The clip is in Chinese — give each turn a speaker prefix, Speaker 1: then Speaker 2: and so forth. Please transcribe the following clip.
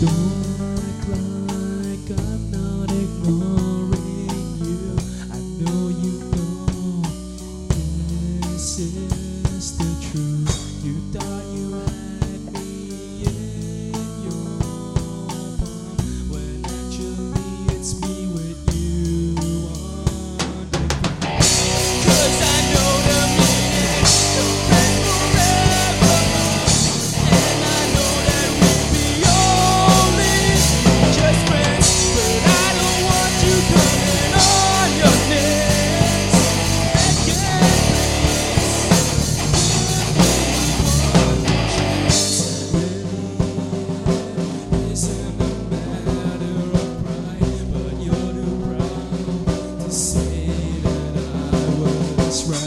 Speaker 1: 独 Right.